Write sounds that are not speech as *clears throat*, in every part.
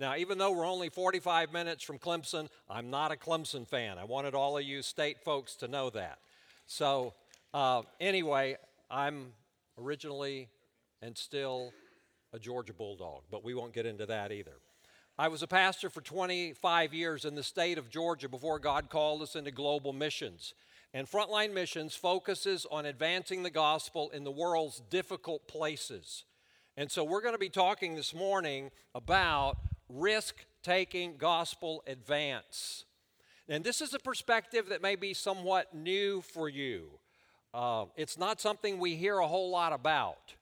Now, even though we're only 45 minutes from Clemson, I'm not a Clemson fan. I wanted all of you state folks to know that. So, uh, anyway, I'm originally and still a Georgia Bulldog, but we won't get into that either. I was a pastor for 25 years in the state of Georgia before God called us into global missions. And Frontline Missions focuses on advancing the gospel in the world's difficult places. And so we're going to be talking this morning about risk taking gospel advance. And this is a perspective that may be somewhat new for you. Uh, it's not something we hear a whole lot about.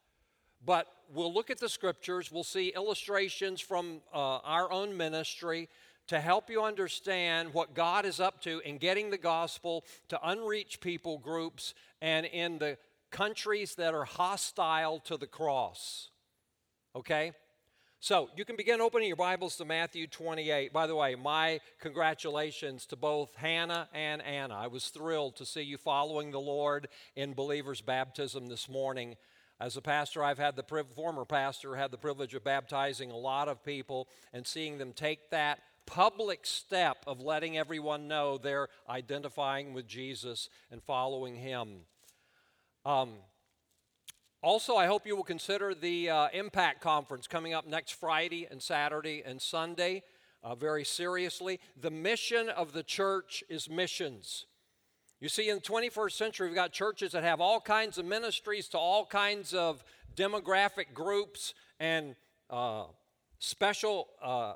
But we'll look at the scriptures, we'll see illustrations from uh, our own ministry to help you understand what God is up to in getting the gospel to unreached people groups and in the countries that are hostile to the cross. Okay? So you can begin opening your Bibles to Matthew 28. By the way, my congratulations to both Hannah and Anna. I was thrilled to see you following the Lord in believers' baptism this morning. As a pastor, I've had the former pastor had the privilege of baptizing a lot of people and seeing them take that public step of letting everyone know they're identifying with Jesus and following Him. Um, also, I hope you will consider the uh, Impact Conference coming up next Friday and Saturday and Sunday uh, very seriously. The mission of the church is missions. You see, in the 21st century, we've got churches that have all kinds of ministries to all kinds of demographic groups and uh, special uh,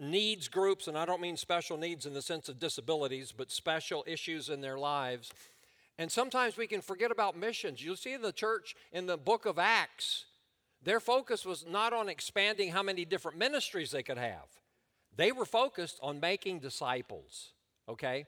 needs groups. And I don't mean special needs in the sense of disabilities, but special issues in their lives. And sometimes we can forget about missions. You'll see in the church in the book of Acts, their focus was not on expanding how many different ministries they could have, they were focused on making disciples. Okay?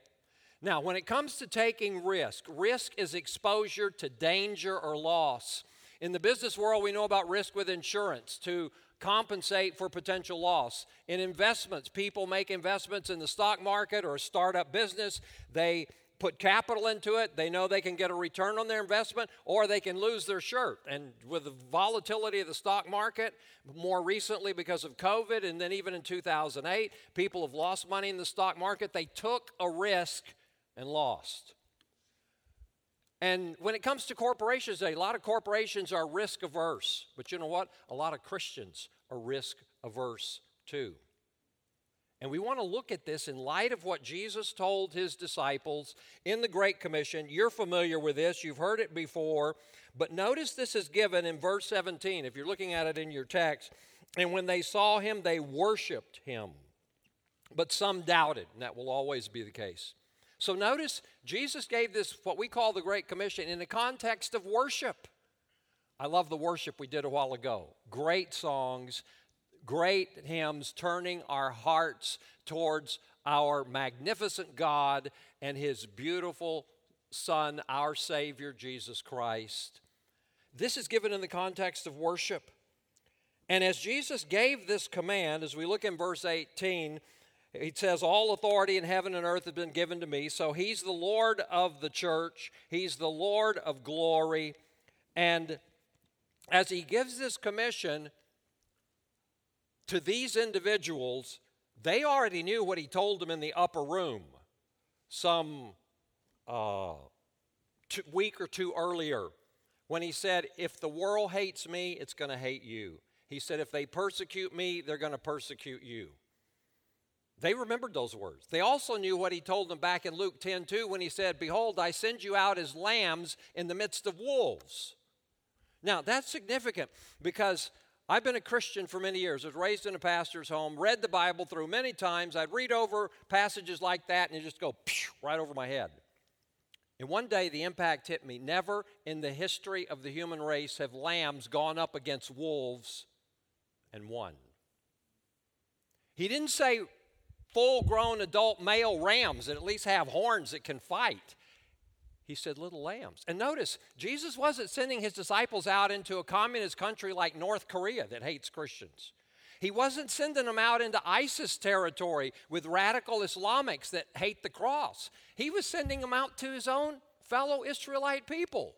Now, when it comes to taking risk, risk is exposure to danger or loss. In the business world, we know about risk with insurance to compensate for potential loss. In investments, people make investments in the stock market or a startup business. They put capital into it, they know they can get a return on their investment, or they can lose their shirt. And with the volatility of the stock market, more recently because of COVID, and then even in 2008, people have lost money in the stock market. They took a risk and lost. And when it comes to corporations, a lot of corporations are risk averse. But you know what? A lot of Christians are risk averse too. And we want to look at this in light of what Jesus told his disciples in the Great Commission. You're familiar with this, you've heard it before. But notice this is given in verse 17, if you're looking at it in your text. And when they saw him, they worshiped him. But some doubted, and that will always be the case. So notice Jesus gave this, what we call the Great Commission, in the context of worship. I love the worship we did a while ago. Great songs, great hymns, turning our hearts towards our magnificent God and His beautiful Son, our Savior, Jesus Christ. This is given in the context of worship. And as Jesus gave this command, as we look in verse 18, he says, All authority in heaven and earth has been given to me. So he's the Lord of the church, he's the Lord of glory. And as he gives this commission to these individuals, they already knew what he told them in the upper room some uh, week or two earlier when he said, If the world hates me, it's going to hate you. He said, If they persecute me, they're going to persecute you. They remembered those words. They also knew what he told them back in Luke 10 2 when he said, Behold, I send you out as lambs in the midst of wolves. Now, that's significant because I've been a Christian for many years. I was raised in a pastor's home, read the Bible through many times. I'd read over passages like that and it just go right over my head. And one day the impact hit me. Never in the history of the human race have lambs gone up against wolves and won. He didn't say full grown adult male rams that at least have horns that can fight. He said little lambs. And notice, Jesus wasn't sending his disciples out into a communist country like North Korea that hates Christians. He wasn't sending them out into ISIS territory with radical Islamics that hate the cross. He was sending them out to his own fellow Israelite people.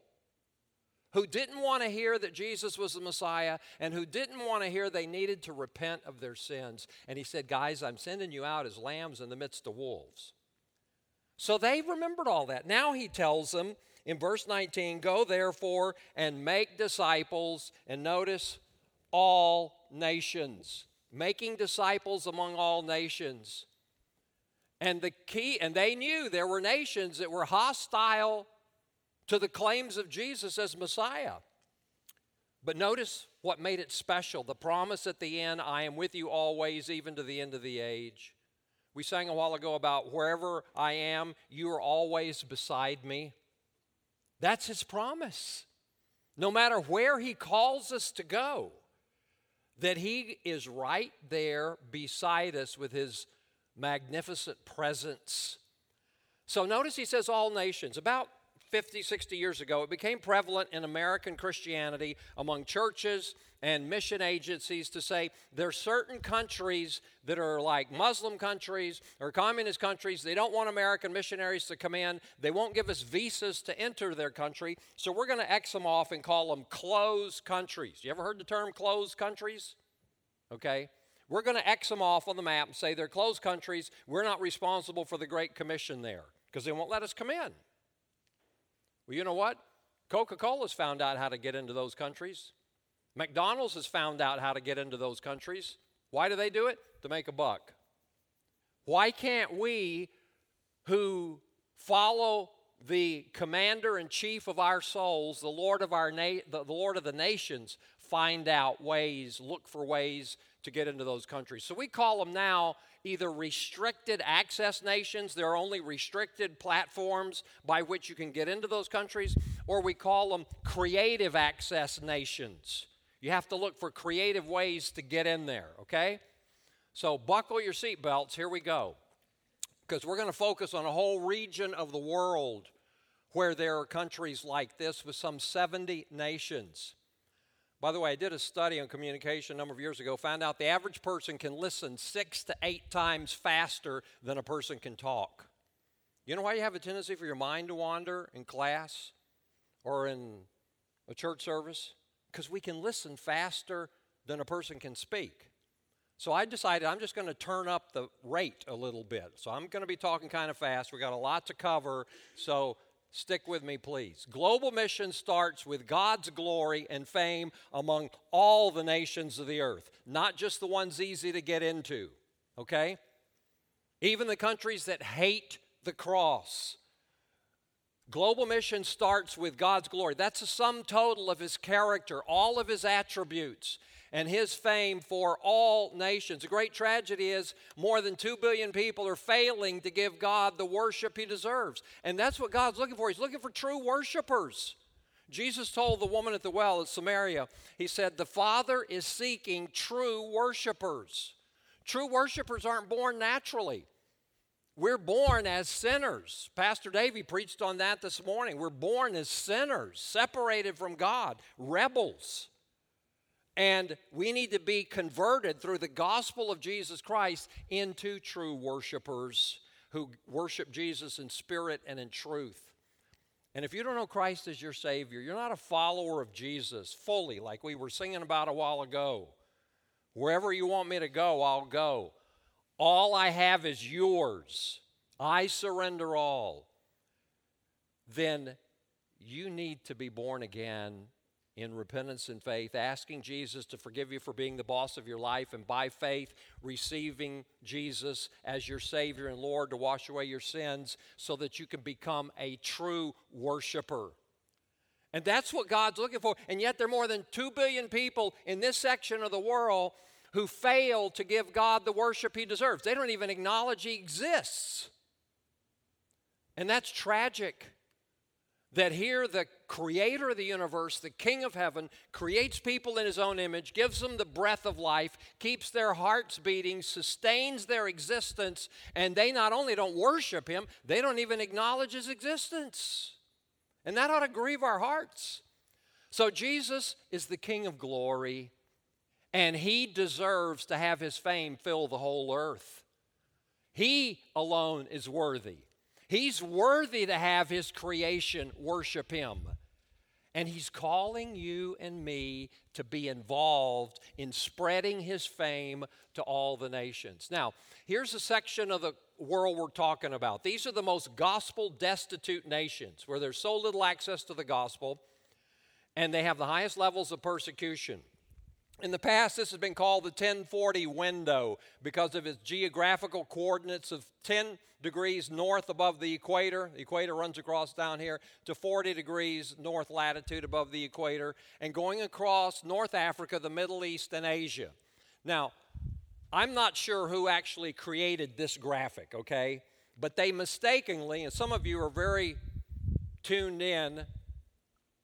who didn't want to hear that Jesus was the Messiah and who didn't want to hear they needed to repent of their sins. And he said, Guys, I'm sending you out as lambs in the midst of wolves. So they remembered all that. Now he tells them in verse 19 Go therefore and make disciples, and notice all nations, making disciples among all nations. And the key, and they knew there were nations that were hostile to the claims of Jesus as Messiah. But notice what made it special the promise at the end I am with you always, even to the end of the age. We sang a while ago about wherever I am, you are always beside me. That's his promise. No matter where he calls us to go, that he is right there beside us with his magnificent presence. So notice he says all nations. About 50, 60 years ago, it became prevalent in American Christianity among churches and mission agencies to say there are certain countries that are like Muslim countries or communist countries. They don't want American missionaries to come in. They won't give us visas to enter their country. So we're going to X them off and call them closed countries. You ever heard the term closed countries? Okay. We're going to X them off on the map and say they're closed countries. We're not responsible for the Great Commission there because they won't let us come in. Well, you know what? Coca Cola's found out how to get into those countries. McDonald's has found out how to get into those countries. Why do they do it? To make a buck. Why can't we, who follow the commander in chief of our souls, the Lord of our na- the Lord of the nations, find out ways, look for ways to get into those countries? So we call them now either restricted access nations, there are only restricted platforms by which you can get into those countries, or we call them creative access nations. You have to look for creative ways to get in there, okay? So buckle your seatbelts, here we go. Because we're going to focus on a whole region of the world where there are countries like this with some 70 nations. By the way, I did a study on communication a number of years ago, found out the average person can listen six to eight times faster than a person can talk. You know why you have a tendency for your mind to wander in class or in a church service? Because we can listen faster than a person can speak. So I decided I'm just going to turn up the rate a little bit. So I'm going to be talking kind of fast. We've got a lot to cover. So Stick with me, please. Global mission starts with God's glory and fame among all the nations of the earth, not just the ones easy to get into, okay? Even the countries that hate the cross. Global mission starts with God's glory. That's a sum total of his character, all of his attributes and his fame for all nations. The great tragedy is more than 2 billion people are failing to give God the worship he deserves. And that's what God's looking for. He's looking for true worshipers. Jesus told the woman at the well at Samaria, He said, The Father is seeking true worshipers. True worshipers aren't born naturally. We're born as sinners. Pastor Davey preached on that this morning. We're born as sinners, separated from God, rebels. And we need to be converted through the gospel of Jesus Christ into true worshipers who worship Jesus in spirit and in truth. And if you don't know Christ as your Savior, you're not a follower of Jesus fully, like we were singing about a while ago. Wherever you want me to go, I'll go. All I have is yours. I surrender all. Then you need to be born again in repentance and faith, asking Jesus to forgive you for being the boss of your life, and by faith, receiving Jesus as your Savior and Lord to wash away your sins so that you can become a true worshiper. And that's what God's looking for. And yet, there are more than 2 billion people in this section of the world who fail to give God the worship He deserves. They don't even acknowledge He exists. And that's tragic that here the creator of the universe, the king of heaven, creates people in his own image, gives them the breath of life, keeps their hearts beating, sustains their existence, and they not only don't worship him, they don't even acknowledge his existence. And that ought to grieve our hearts. So Jesus is the king of glory, and he deserves to have his fame fill the whole earth. He alone is worthy. He's worthy to have his creation worship him. And He's calling you and me to be involved in spreading His fame to all the nations. Now, here's a section of the world we're talking about. These are the most gospel destitute nations where there's so little access to the gospel and they have the highest levels of persecution. In the past, this has been called the 1040 window because of its geographical coordinates of 10 degrees north above the equator. The equator runs across down here to 40 degrees north latitude above the equator, and going across North Africa, the Middle East, and Asia. Now, I'm not sure who actually created this graphic, okay? But they mistakenly, and some of you are very tuned in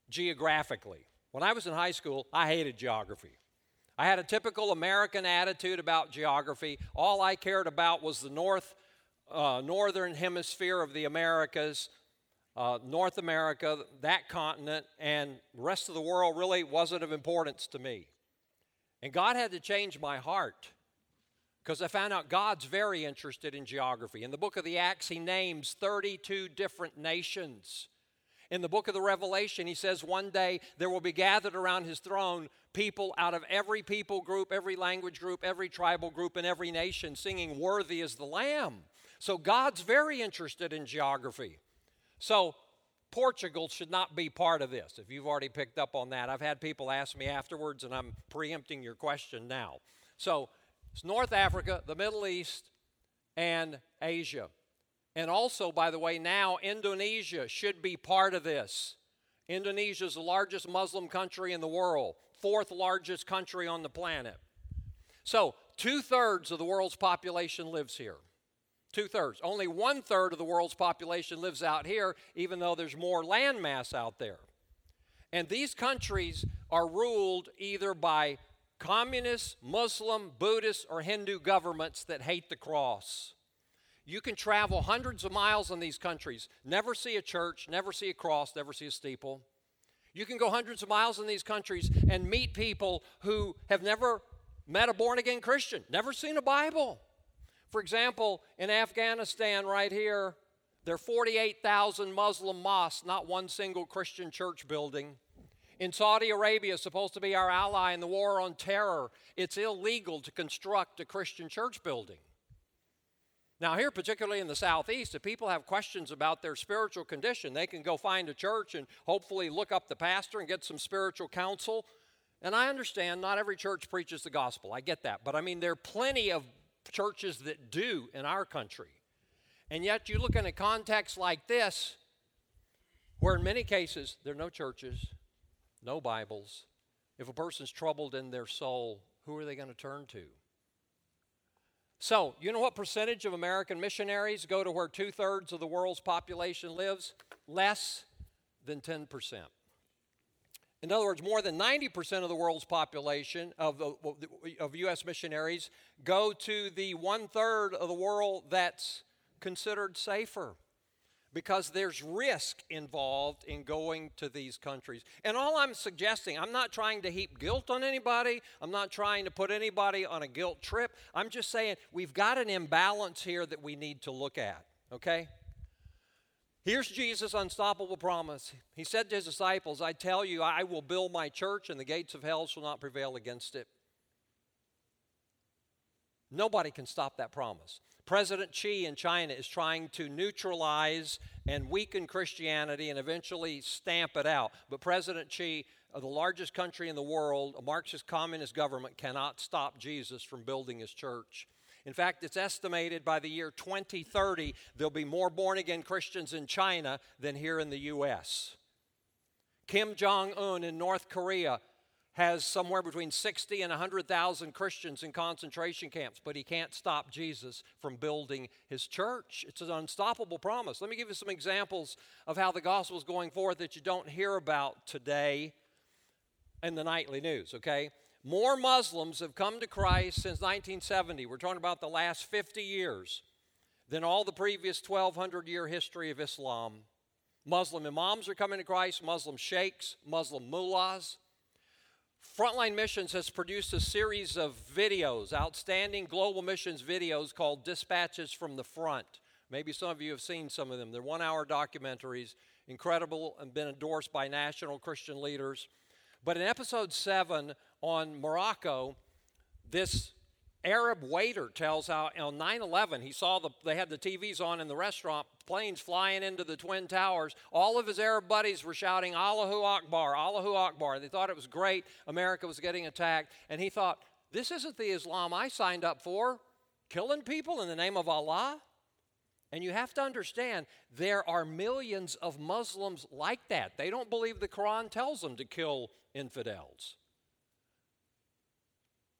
geographically. When I was in high school, I hated geography. I had a typical American attitude about geography. All I cared about was the north, uh, northern hemisphere of the Americas, uh, North America, that continent, and the rest of the world really wasn't of importance to me. And God had to change my heart because I found out God's very interested in geography. In the book of the Acts, he names 32 different nations. In the book of the Revelation, he says one day there will be gathered around his throne people out of every people group, every language group, every tribal group, and every nation singing, Worthy is the Lamb. So God's very interested in geography. So Portugal should not be part of this. If you've already picked up on that, I've had people ask me afterwards, and I'm preempting your question now. So it's North Africa, the Middle East, and Asia. And also, by the way, now Indonesia should be part of this. Indonesia is the largest Muslim country in the world, fourth largest country on the planet. So, two thirds of the world's population lives here. Two thirds. Only one third of the world's population lives out here, even though there's more land mass out there. And these countries are ruled either by communist, Muslim, Buddhist, or Hindu governments that hate the cross. You can travel hundreds of miles in these countries, never see a church, never see a cross, never see a steeple. You can go hundreds of miles in these countries and meet people who have never met a born again Christian, never seen a Bible. For example, in Afghanistan, right here, there are 48,000 Muslim mosques, not one single Christian church building. In Saudi Arabia, supposed to be our ally in the war on terror, it's illegal to construct a Christian church building. Now, here, particularly in the Southeast, if people have questions about their spiritual condition, they can go find a church and hopefully look up the pastor and get some spiritual counsel. And I understand not every church preaches the gospel. I get that. But I mean, there are plenty of churches that do in our country. And yet, you look in a context like this, where in many cases there are no churches, no Bibles. If a person's troubled in their soul, who are they going to turn to? So, you know what percentage of American missionaries go to where two thirds of the world's population lives? Less than 10%. In other words, more than 90% of the world's population of, of U.S. missionaries go to the one third of the world that's considered safer because there's risk involved in going to these countries. And all I'm suggesting, I'm not trying to heap guilt on anybody, I'm not trying to put anybody on a guilt trip. I'm just saying we've got an imbalance here that we need to look at, okay? Here's Jesus' unstoppable promise. He said to his disciples, I tell you, I will build my church, and the gates of hell shall not prevail against it. Nobody can stop that promise. President Xi in China is trying to neutralize and weaken Christianity and eventually stamp it out. But President Xi, uh, the largest country in the world, a Marxist communist government, cannot stop Jesus from building his church. In fact, it's estimated by the year 2030 there'll be more born again Christians in China than here in the U.S. Kim Jong un in North Korea has somewhere between 60 and 100,000 Christians in concentration camps, but he can't stop Jesus from building his church. It's an unstoppable promise. Let me give you some examples of how the gospel is going forth that you don't hear about today in the nightly news, okay? More Muslims have come to Christ since 1970. We're talking about the last 50 years than all the previous 1,200 year history of Islam. Muslim imams are coming to Christ, Muslim sheikhs, Muslim mullahs. Frontline Missions has produced a series of videos, outstanding global missions videos called Dispatches from the Front. Maybe some of you have seen some of them. They're one hour documentaries. incredible and been endorsed by national Christian leaders. But in episode seven on Morocco, this Arab waiter tells how on 9 11 he saw the, they had the TVs on in the restaurant, planes flying into the Twin Towers. All of his Arab buddies were shouting, Allahu Akbar, Allahu Akbar. They thought it was great. America was getting attacked. And he thought, this isn't the Islam I signed up for, killing people in the name of Allah. And you have to understand, there are millions of Muslims like that. They don't believe the Quran tells them to kill infidels.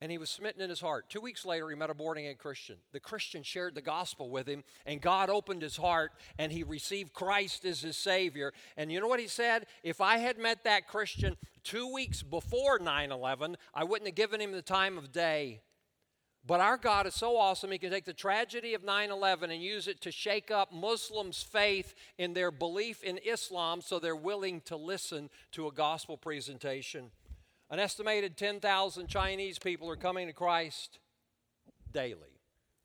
And he was smitten in his heart. Two weeks later, he met a born again Christian. The Christian shared the gospel with him, and God opened his heart, and he received Christ as his Savior. And you know what he said? If I had met that Christian two weeks before 9 11, I wouldn't have given him the time of day. But our God is so awesome, He can take the tragedy of 9 11 and use it to shake up Muslims' faith in their belief in Islam so they're willing to listen to a gospel presentation. An estimated 10,000 Chinese people are coming to Christ daily.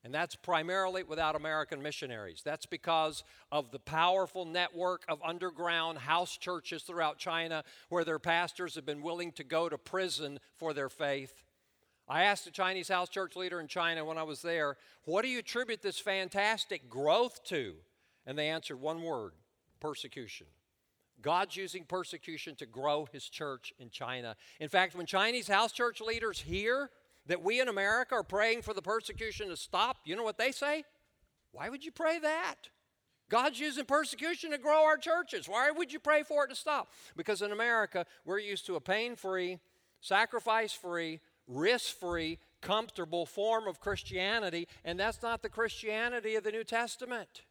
And that's primarily without American missionaries. That's because of the powerful network of underground house churches throughout China where their pastors have been willing to go to prison for their faith. I asked a Chinese house church leader in China when I was there, What do you attribute this fantastic growth to? And they answered one word persecution. God's using persecution to grow his church in China. In fact, when Chinese house church leaders hear that we in America are praying for the persecution to stop, you know what they say? Why would you pray that? God's using persecution to grow our churches. Why would you pray for it to stop? Because in America, we're used to a pain free, sacrifice free, risk free, comfortable form of Christianity, and that's not the Christianity of the New Testament.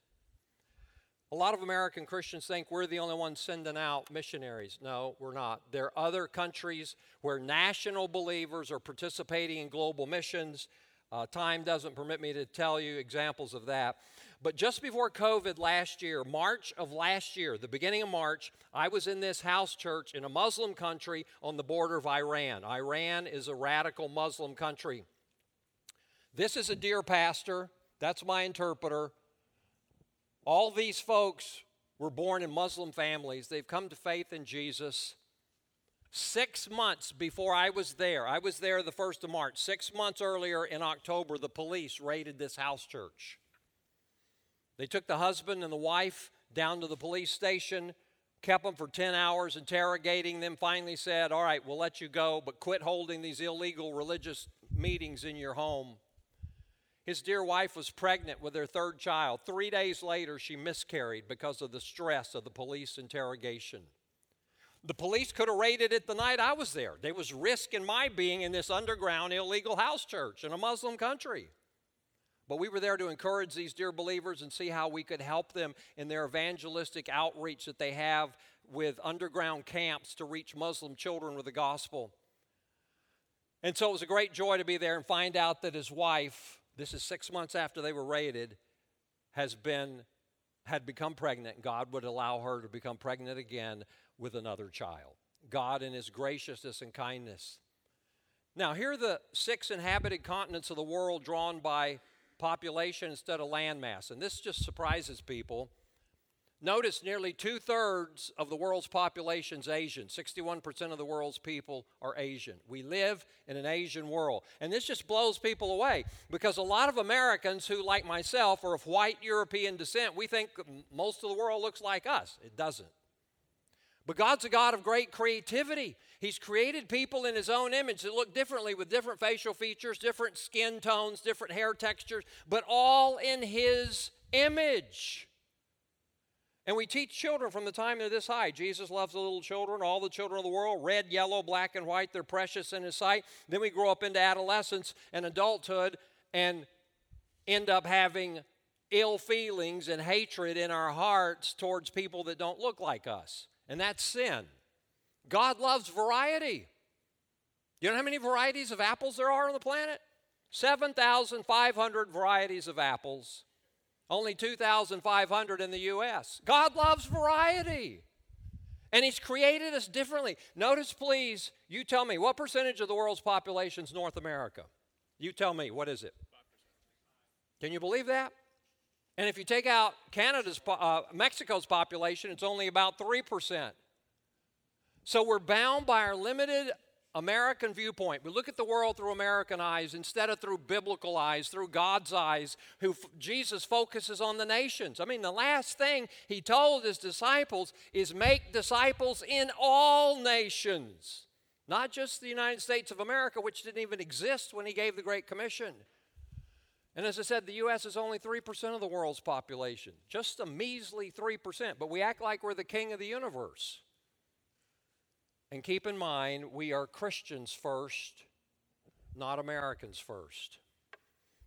A lot of American Christians think we're the only ones sending out missionaries. No, we're not. There are other countries where national believers are participating in global missions. Uh, time doesn't permit me to tell you examples of that. But just before COVID last year, March of last year, the beginning of March, I was in this house church in a Muslim country on the border of Iran. Iran is a radical Muslim country. This is a dear pastor. That's my interpreter. All these folks were born in Muslim families. They've come to faith in Jesus. Six months before I was there, I was there the 1st of March. Six months earlier in October, the police raided this house church. They took the husband and the wife down to the police station, kept them for 10 hours, interrogating them, finally said, All right, we'll let you go, but quit holding these illegal religious meetings in your home. His dear wife was pregnant with their third child. Three days later, she miscarried because of the stress of the police interrogation. The police could have raided it the night I was there. There was risk in my being in this underground illegal house church in a Muslim country. But we were there to encourage these dear believers and see how we could help them in their evangelistic outreach that they have with underground camps to reach Muslim children with the gospel. And so it was a great joy to be there and find out that his wife, this is six months after they were raided, has been had become pregnant. God would allow her to become pregnant again with another child. God in his graciousness and kindness. Now, here are the six inhabited continents of the world drawn by population instead of landmass. And this just surprises people. Notice nearly two thirds of the world's population is Asian. 61% of the world's people are Asian. We live in an Asian world. And this just blows people away because a lot of Americans who, like myself, are of white European descent, we think most of the world looks like us. It doesn't. But God's a God of great creativity. He's created people in His own image that look differently with different facial features, different skin tones, different hair textures, but all in His image. And we teach children from the time they're this high. Jesus loves the little children, all the children of the world, red, yellow, black, and white. They're precious in His sight. Then we grow up into adolescence and adulthood and end up having ill feelings and hatred in our hearts towards people that don't look like us and that's sin. God loves variety. You know how many varieties of apples there are on the planet? 7,500 varieties of apples, only 2,500 in the U.S. God loves variety. And He's created us differently. Notice, please, you tell me, what percentage of the world's population is North America? You tell me, what is it? Can you believe that? And if you take out Canada's, uh, Mexico's population, it's only about 3%. So we're bound by our limited American viewpoint. We look at the world through American eyes instead of through biblical eyes, through God's eyes, who Jesus focuses on the nations. I mean, the last thing he told his disciples is make disciples in all nations, not just the United States of America, which didn't even exist when he gave the Great Commission. And as I said, the U.S. is only 3% of the world's population, just a measly 3%, but we act like we're the king of the universe. And keep in mind, we are Christians first, not Americans first.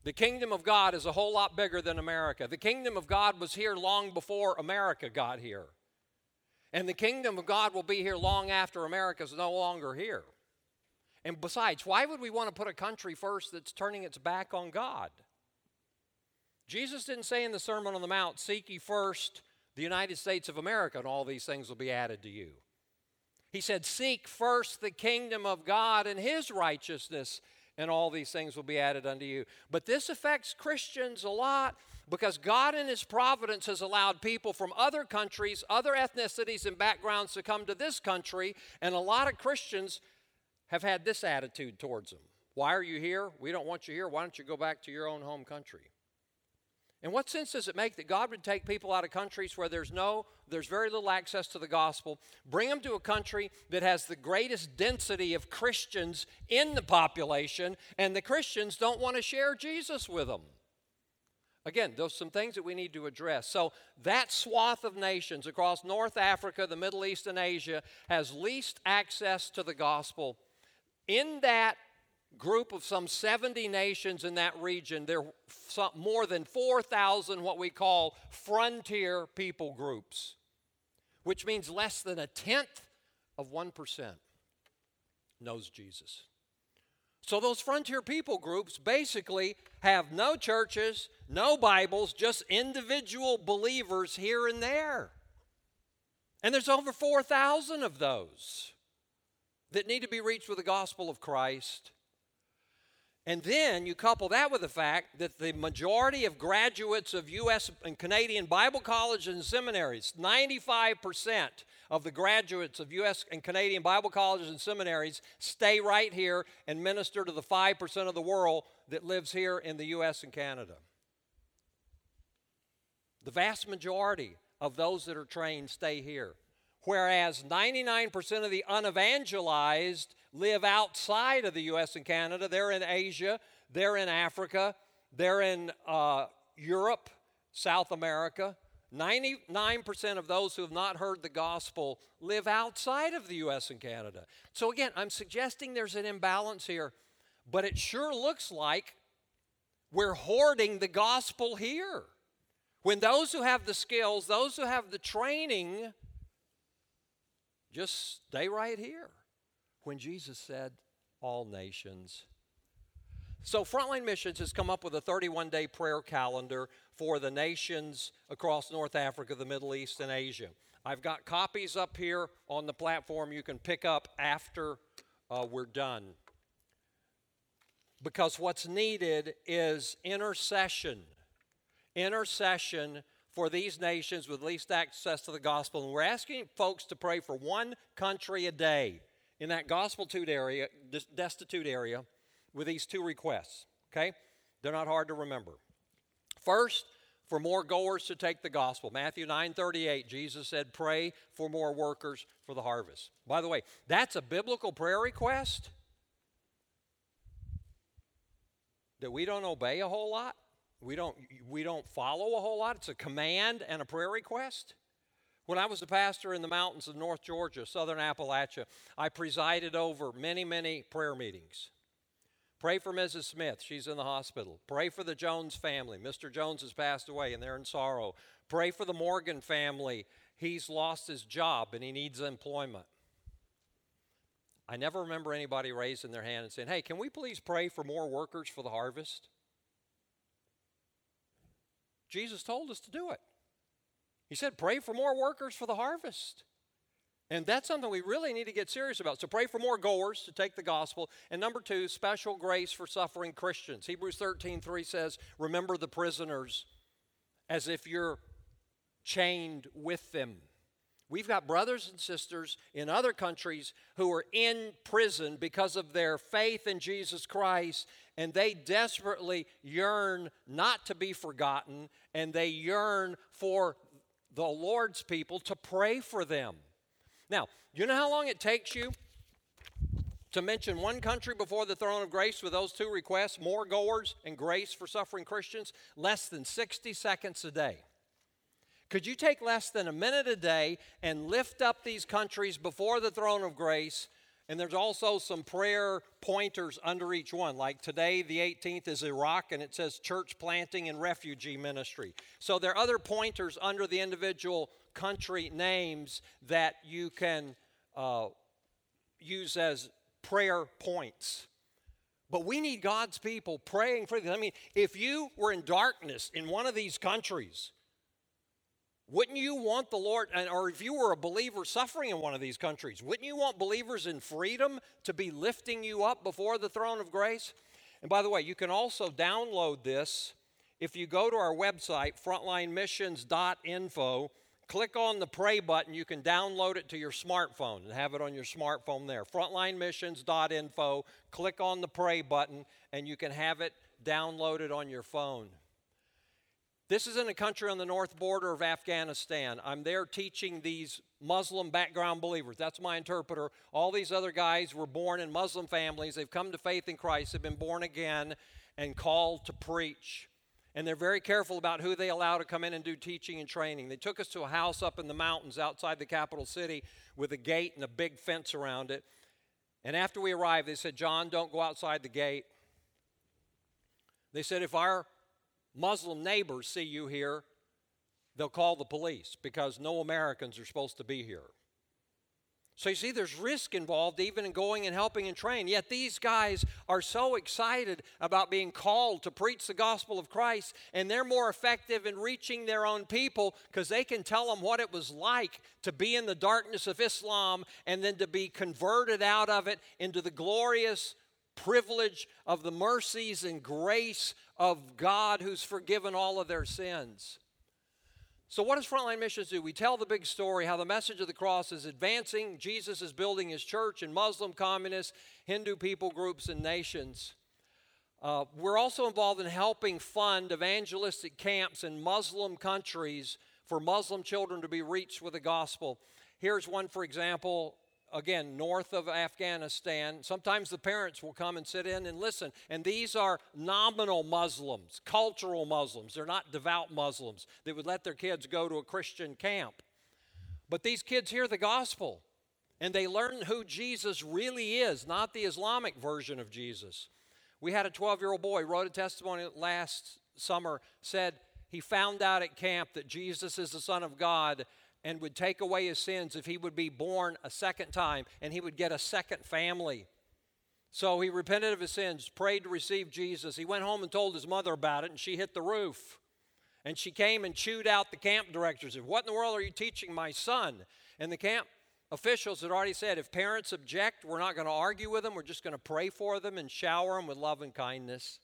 The kingdom of God is a whole lot bigger than America. The kingdom of God was here long before America got here. And the kingdom of God will be here long after America is no longer here. And besides, why would we want to put a country first that's turning its back on God? Jesus didn't say in the Sermon on the Mount, Seek ye first the United States of America, and all these things will be added to you. He said, Seek first the kingdom of God and his righteousness, and all these things will be added unto you. But this affects Christians a lot because God in his providence has allowed people from other countries, other ethnicities, and backgrounds to come to this country, and a lot of Christians have had this attitude towards them. Why are you here? We don't want you here. Why don't you go back to your own home country? And what sense does it make that God would take people out of countries where there's no, there's very little access to the gospel, bring them to a country that has the greatest density of Christians in the population, and the Christians don't want to share Jesus with them? Again, those some things that we need to address. So that swath of nations across North Africa, the Middle East, and Asia has least access to the gospel. In that group of some 70 nations in that region, there are more than 4,000 what we call frontier people groups, which means less than a tenth of 1% knows Jesus. So, those frontier people groups basically have no churches, no Bibles, just individual believers here and there. And there's over 4,000 of those that need to be reached with the gospel of Christ and then you couple that with the fact that the majority of graduates of U.S. and Canadian Bible colleges and seminaries, 95% of the graduates of U.S. and Canadian Bible colleges and seminaries stay right here and minister to the 5% of the world that lives here in the U.S. and Canada. The vast majority of those that are trained stay here. Whereas 99% of the unevangelized live outside of the U.S. and Canada. They're in Asia, they're in Africa, they're in uh, Europe, South America. 99% of those who have not heard the gospel live outside of the U.S. and Canada. So, again, I'm suggesting there's an imbalance here, but it sure looks like we're hoarding the gospel here. When those who have the skills, those who have the training, just stay right here when Jesus said, All nations. So, Frontline Missions has come up with a 31 day prayer calendar for the nations across North Africa, the Middle East, and Asia. I've got copies up here on the platform you can pick up after uh, we're done. Because what's needed is intercession. Intercession for these nations with least access to the gospel. And we're asking folks to pray for one country a day in that gospel area, destitute area with these two requests. Okay? They're not hard to remember. First, for more goers to take the gospel. Matthew 9:38, Jesus said, "Pray for more workers for the harvest." By the way, that's a biblical prayer request that we don't obey a whole lot. We don't we don't follow a whole lot. It's a command and a prayer request. When I was a pastor in the mountains of North Georgia, southern Appalachia, I presided over many, many prayer meetings. Pray for Mrs. Smith, she's in the hospital. Pray for the Jones family. Mr. Jones has passed away and they're in sorrow. Pray for the Morgan family. He's lost his job and he needs employment. I never remember anybody raising their hand and saying, Hey, can we please pray for more workers for the harvest? Jesus told us to do it. He said, pray for more workers for the harvest. And that's something we really need to get serious about. So pray for more goers to take the gospel. And number two, special grace for suffering Christians. Hebrews 13, 3 says, remember the prisoners as if you're chained with them. We've got brothers and sisters in other countries who are in prison because of their faith in Jesus Christ, and they desperately yearn not to be forgotten, and they yearn for the Lord's people to pray for them. Now, you know how long it takes you to mention one country before the throne of grace with those two requests more goers and grace for suffering Christians? Less than 60 seconds a day. Could you take less than a minute a day and lift up these countries before the throne of grace? And there's also some prayer pointers under each one. Like today, the 18th is Iraq, and it says church planting and refugee ministry. So there are other pointers under the individual country names that you can uh, use as prayer points. But we need God's people praying for them. I mean, if you were in darkness in one of these countries, wouldn't you want the Lord, and, or if you were a believer suffering in one of these countries, wouldn't you want believers in freedom to be lifting you up before the throne of grace? And by the way, you can also download this if you go to our website, frontlinemissions.info. Click on the pray button. You can download it to your smartphone and have it on your smartphone there. Frontlinemissions.info. Click on the pray button and you can have it downloaded on your phone. This is in a country on the north border of Afghanistan. I'm there teaching these Muslim background believers. That's my interpreter. All these other guys were born in Muslim families. They've come to faith in Christ, they've been born again and called to preach. And they're very careful about who they allow to come in and do teaching and training. They took us to a house up in the mountains outside the capital city with a gate and a big fence around it. And after we arrived, they said, John, don't go outside the gate. They said, if our Muslim neighbors see you here, they'll call the police because no Americans are supposed to be here. So you see, there's risk involved even in going and helping and training. Yet these guys are so excited about being called to preach the gospel of Christ, and they're more effective in reaching their own people because they can tell them what it was like to be in the darkness of Islam and then to be converted out of it into the glorious privilege of the mercies and grace of God who's forgiven all of their sins. So, what does Frontline Missions do? We tell the big story how the message of the cross is advancing. Jesus is building his church in Muslim, communist, Hindu people groups, and nations. Uh, we're also involved in helping fund evangelistic camps in Muslim countries for Muslim children to be reached with the gospel. Here's one, for example, again, north of Afghanistan. Sometimes the parents will come and sit in and listen. And these are nominal Muslims, cultural Muslims. They're not devout Muslims. They would let their kids go to a Christian camp. But these kids hear the gospel and they learn who Jesus really is, not the Islamic version of Jesus. We had a 12 year old boy wrote a testimony last summer, said he found out at camp that Jesus is the Son of God and would take away his sins if he would be born a second time and he would get a second family. So he repented of his sins, prayed to receive Jesus. He went home and told his mother about it, and she hit the roof. And she came and chewed out the camp directors. What in the world are you teaching my son? And the camp officials had already said, if parents object, we're not going to argue with them. We're just going to pray for them and shower them with love and kindness.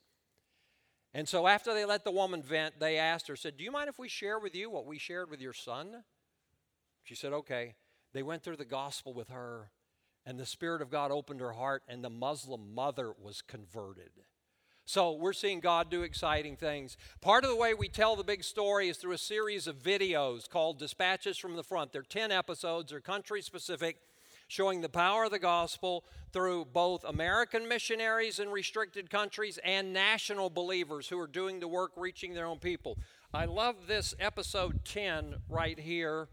And so after they let the woman vent, they asked her, said, Do you mind if we share with you what we shared with your son? She said, okay. They went through the gospel with her, and the Spirit of God opened her heart, and the Muslim mother was converted. So we're seeing God do exciting things. Part of the way we tell the big story is through a series of videos called Dispatches from the Front. They're 10 episodes, they're country specific, showing the power of the gospel through both American missionaries in restricted countries and national believers who are doing the work reaching their own people. I love this episode 10 right here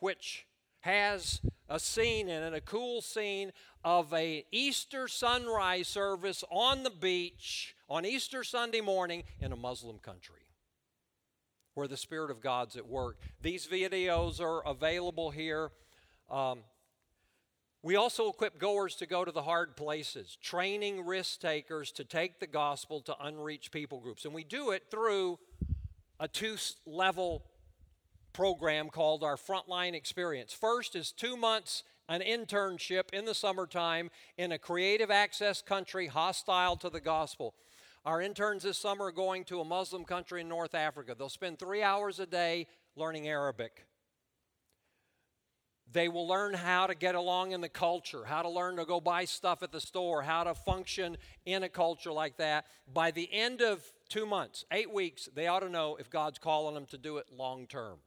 which has a scene in it, a cool scene of a Easter sunrise service on the beach on Easter Sunday morning in a Muslim country where the Spirit of God's at work. These videos are available here. Um, we also equip goers to go to the hard places, training risk takers to take the gospel to unreached people groups. And we do it through a two level program called our Frontline Experience. First is two months an internship in the summertime in a creative access country hostile to the gospel. Our interns this summer are going to a Muslim country in North Africa. They'll spend three hours a day learning Arabic. They will learn how to get along in the culture, how to learn to go buy stuff at the store, how to function in a culture like that. By the end of two months, eight weeks, they ought to know if God's calling them to do it long term.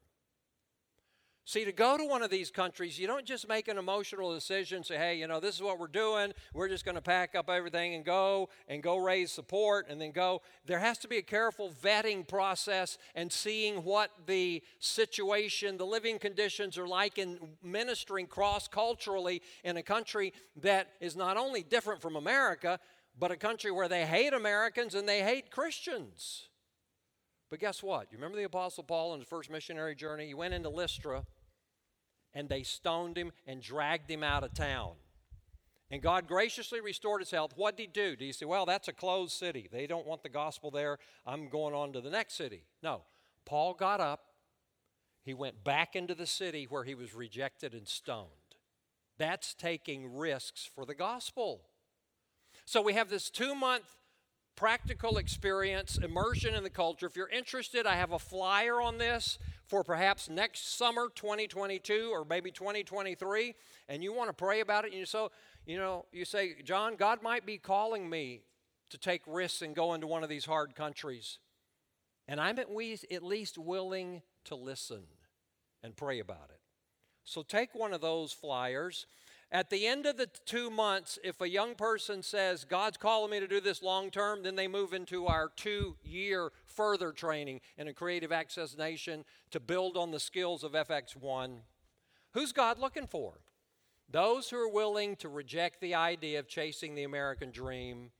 See, to go to one of these countries, you don't just make an emotional decision, say, hey, you know, this is what we're doing. We're just going to pack up everything and go and go raise support and then go. There has to be a careful vetting process and seeing what the situation, the living conditions are like in ministering cross culturally in a country that is not only different from America, but a country where they hate Americans and they hate Christians. But guess what? You remember the Apostle Paul in his first missionary journey? He went into Lystra and they stoned him and dragged him out of town. And God graciously restored his health. What did he do? Did he say, Well, that's a closed city. They don't want the gospel there. I'm going on to the next city. No. Paul got up. He went back into the city where he was rejected and stoned. That's taking risks for the gospel. So we have this two month practical experience, immersion in the culture. If you're interested, I have a flyer on this for perhaps next summer 2022 or maybe 2023 and you want to pray about it and you so you know you say John God might be calling me to take risks and go into one of these hard countries and I'm at least willing to listen and pray about it. So take one of those flyers at the end of the two months, if a young person says, God's calling me to do this long term, then they move into our two year further training in a Creative Access Nation to build on the skills of FX1. Who's God looking for? Those who are willing to reject the idea of chasing the American dream,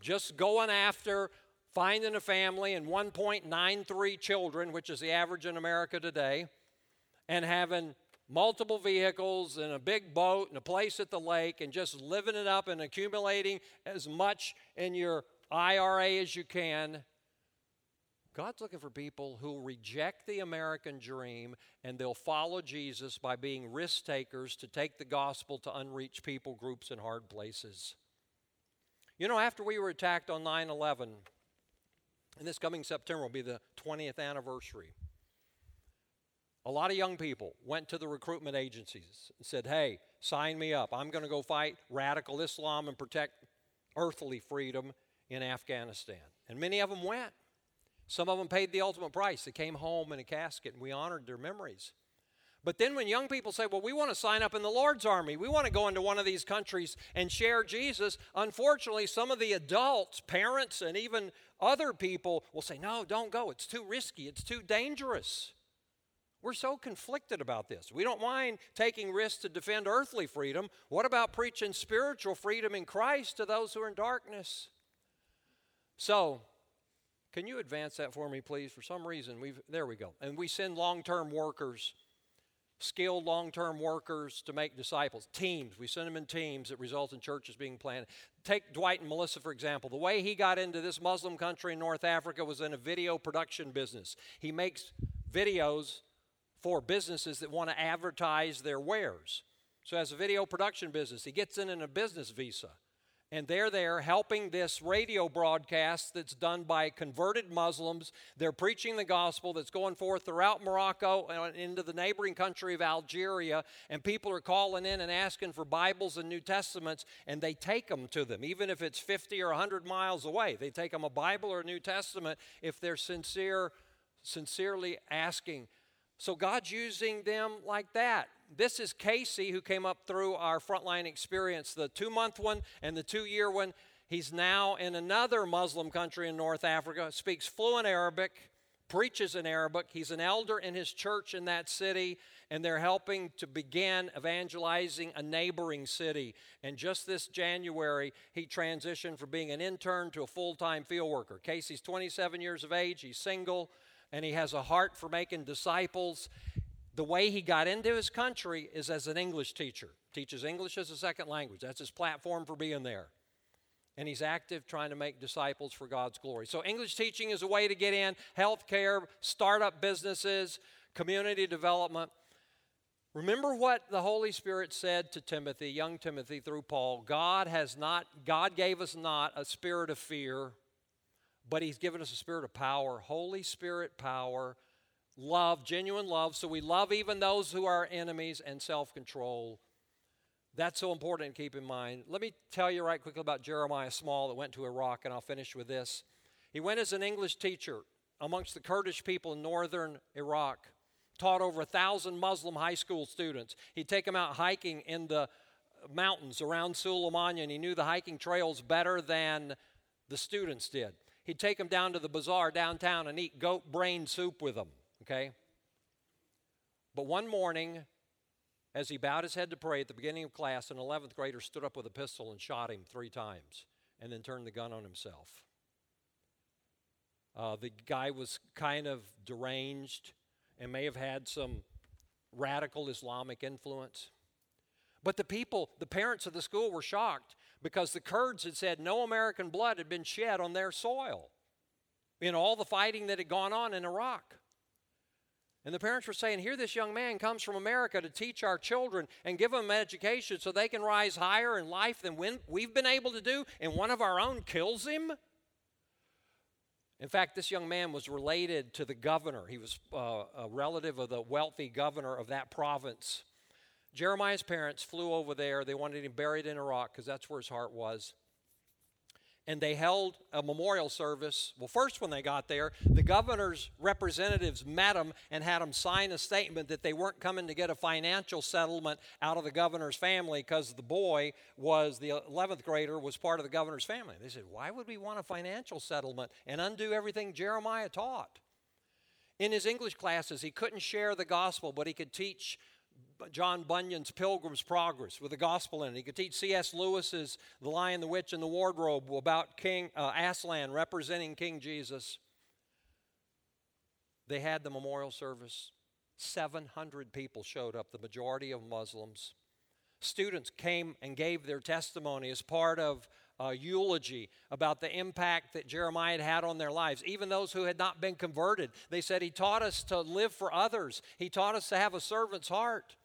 just going after finding a family and 1.93 children, which is the average in America today, and having multiple vehicles and a big boat and a place at the lake and just living it up and accumulating as much in your IRA as you can. God's looking for people who reject the American dream and they'll follow Jesus by being risk takers to take the gospel to unreached people groups in hard places. You know, after we were attacked on 9 11, and this coming September will be the 20th anniversary. A lot of young people went to the recruitment agencies and said, Hey, sign me up. I'm going to go fight radical Islam and protect earthly freedom in Afghanistan. And many of them went. Some of them paid the ultimate price. They came home in a casket, and we honored their memories. But then when young people say, Well, we want to sign up in the Lord's army, we want to go into one of these countries and share Jesus, unfortunately, some of the adults, parents, and even other people will say, No, don't go. It's too risky, it's too dangerous. We're so conflicted about this. We don't mind taking risks to defend earthly freedom. What about preaching spiritual freedom in Christ to those who are in darkness? So, can you advance that for me, please? For some reason, we've there we go. And we send long-term workers, skilled long-term workers to make disciples. Teams. We send them in teams that result in churches being planted. Take Dwight and Melissa, for example. The way he got into this Muslim country in North Africa was in a video production business. He makes videos for businesses that want to advertise their wares. So, as a video production business, he gets in in a business visa. And they're there helping this radio broadcast that's done by converted Muslims. They're preaching the gospel that's going forth throughout Morocco and into the neighboring country of Algeria. And people are calling in and asking for Bibles and New Testaments, and they take them to them, even if it's 50 or 100 miles away. They take them a Bible or a New Testament if they're sincere, sincerely asking so God's using them like that. This is Casey, who came up through our frontline experience, the two month one and the two year one. He's now in another Muslim country in North Africa, speaks fluent Arabic, preaches in Arabic. He's an elder in his church in that city, and they're helping to begin evangelizing a neighboring city. And just this January, he transitioned from being an intern to a full time field worker. Casey's 27 years of age, he's single and he has a heart for making disciples. The way he got into his country is as an English teacher, teaches English as a second language. That's his platform for being there. And he's active trying to make disciples for God's glory. So, English teaching is a way to get in, healthcare, startup businesses, community development. Remember what the Holy Spirit said to Timothy, young Timothy, through Paul God has not, God gave us not a spirit of fear, but He's given us a spirit of power, Holy Spirit power, love, genuine love. So we love even those who are enemies and self control. That's so important to keep in mind. Let me tell you right quickly about Jeremiah Small that went to Iraq, and I'll finish with this. He went as an English teacher amongst the Kurdish people in northern Iraq, taught over a thousand Muslim high school students. He'd take them out hiking in the mountains around Sulaymaniyah, and he knew the hiking trails better than the students did. He'd take them down to the bazaar downtown and eat goat brain soup with them, okay? But one morning, as he bowed his head to pray at the beginning of class, an 11th grader stood up with a pistol and shot him three times and then turned the gun on himself. Uh, the guy was kind of deranged and may have had some radical Islamic influence. But the people, the parents of the school, were shocked because the Kurds had said no American blood had been shed on their soil in all the fighting that had gone on in Iraq. And the parents were saying, Here, this young man comes from America to teach our children and give them education so they can rise higher in life than we've been able to do, and one of our own kills him? In fact, this young man was related to the governor. He was uh, a relative of the wealthy governor of that province. Jeremiah's parents flew over there. They wanted him buried in Iraq because that's where his heart was. And they held a memorial service. Well, first, when they got there, the governor's representatives met him and had him sign a statement that they weren't coming to get a financial settlement out of the governor's family because the boy was the 11th grader, was part of the governor's family. They said, Why would we want a financial settlement and undo everything Jeremiah taught? In his English classes, he couldn't share the gospel, but he could teach John Bunyan's Pilgrim's Progress with the gospel in it. He could teach C.S. Lewis's The Lion, the Witch, and the Wardrobe about King uh, Aslan representing King Jesus. They had the memorial service. 700 people showed up, the majority of Muslims. Students came and gave their testimony as part of a eulogy about the impact that Jeremiah had had on their lives, even those who had not been converted. They said, He taught us to live for others, He taught us to have a servant's heart.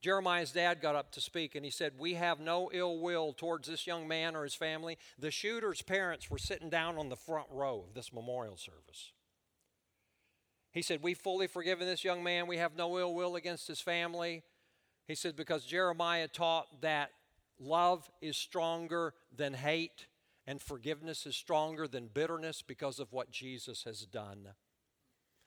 Jeremiah's dad got up to speak and he said, We have no ill will towards this young man or his family. The shooter's parents were sitting down on the front row of this memorial service. He said, We've fully forgiven this young man. We have no ill will against his family. He said, Because Jeremiah taught that love is stronger than hate and forgiveness is stronger than bitterness because of what Jesus has done.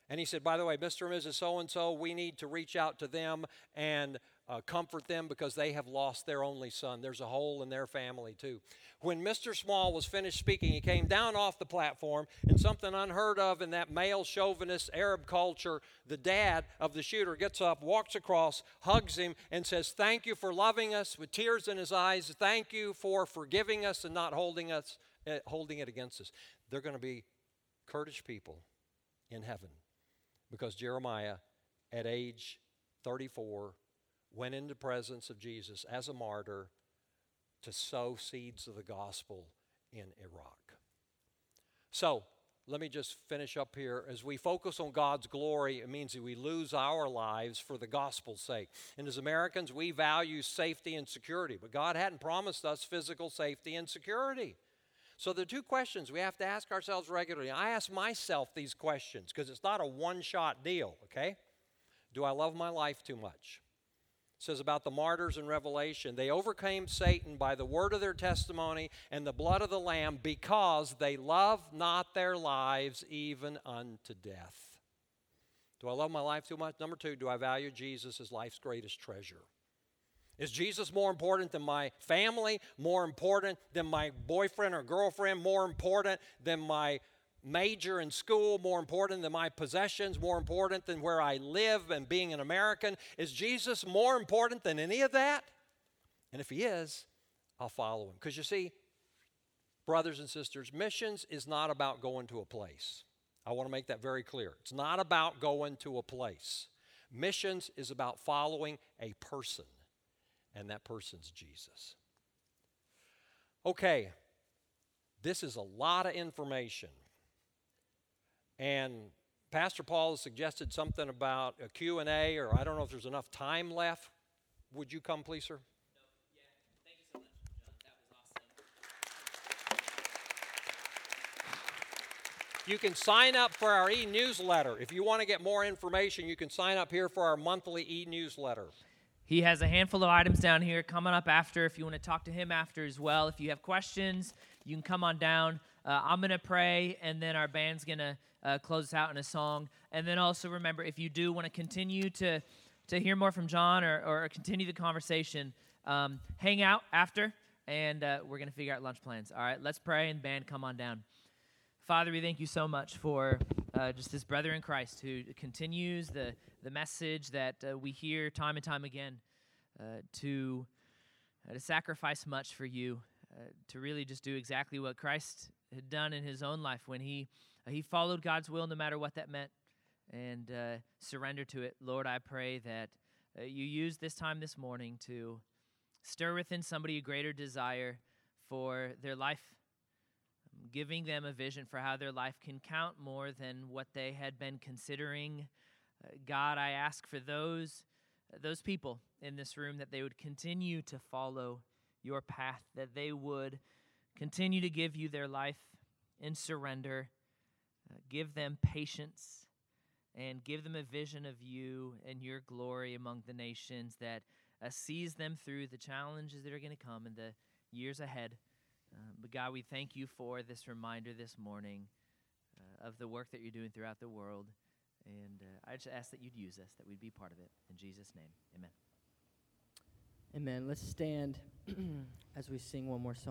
And he said, By the way, Mr. and Mrs. So and so, we need to reach out to them and uh, comfort them because they have lost their only son. There's a hole in their family, too. When Mr. Small was finished speaking, he came down off the platform, and something unheard of in that male chauvinist Arab culture, the dad of the shooter gets up, walks across, hugs him, and says, Thank you for loving us with tears in his eyes. Thank you for forgiving us and not holding, us, uh, holding it against us. They're going to be Kurdish people in heaven because Jeremiah, at age 34, went into the presence of Jesus as a martyr to sow seeds of the gospel in Iraq. So, let me just finish up here. As we focus on God's glory, it means that we lose our lives for the gospel's sake. And as Americans, we value safety and security, but God hadn't promised us physical safety and security. So, the two questions we have to ask ourselves regularly. I ask myself these questions because it's not a one shot deal, okay? Do I love my life too much? Says about the martyrs in Revelation, they overcame Satan by the word of their testimony and the blood of the Lamb because they loved not their lives even unto death. Do I love my life too much? Number two, do I value Jesus as life's greatest treasure? Is Jesus more important than my family, more important than my boyfriend or girlfriend, more important than my major in school more important than my possessions, more important than where I live and being an American? Is Jesus more important than any of that? And if he is, I'll follow him. Because you see, brothers and sisters, missions is not about going to a place. I want to make that very clear. It's not about going to a place. Missions is about following a person, and that person's Jesus. Okay, this is a lot of information. And Pastor Paul has suggested something about a Q&A, or I don't know if there's enough time left. Would you come, please, sir? You can sign up for our e newsletter. If you want to get more information, you can sign up here for our monthly e newsletter. He has a handful of items down here coming up after if you want to talk to him after as well. If you have questions, you can come on down. Uh, I'm going to pray, and then our band's going to uh, close out in a song. And then also remember, if you do want to continue to, to hear more from John or, or continue the conversation, um, hang out after, and uh, we're going to figure out lunch plans. All right, let's pray, and band, come on down. Father, we thank you so much for uh, just this brother in Christ who continues the, the message that uh, we hear time and time again uh, to, to sacrifice much for you, uh, to really just do exactly what Christ had done in his own life when he, uh, he followed God's will no matter what that meant and surrendered to it. Lord, I pray that you use this time this morning to stir within somebody a greater desire for their life giving them a vision for how their life can count more than what they had been considering. Uh, God, I ask for those uh, those people in this room that they would continue to follow your path, that they would continue to give you their life in surrender, uh, give them patience, and give them a vision of you and your glory among the nations that uh, sees them through the challenges that are going to come in the years ahead. Uh, but God, we thank you for this reminder this morning uh, of the work that you're doing throughout the world. And uh, I just ask that you'd use us, that we'd be part of it. In Jesus' name, amen. Amen. Let's stand *clears throat* as we sing one more song.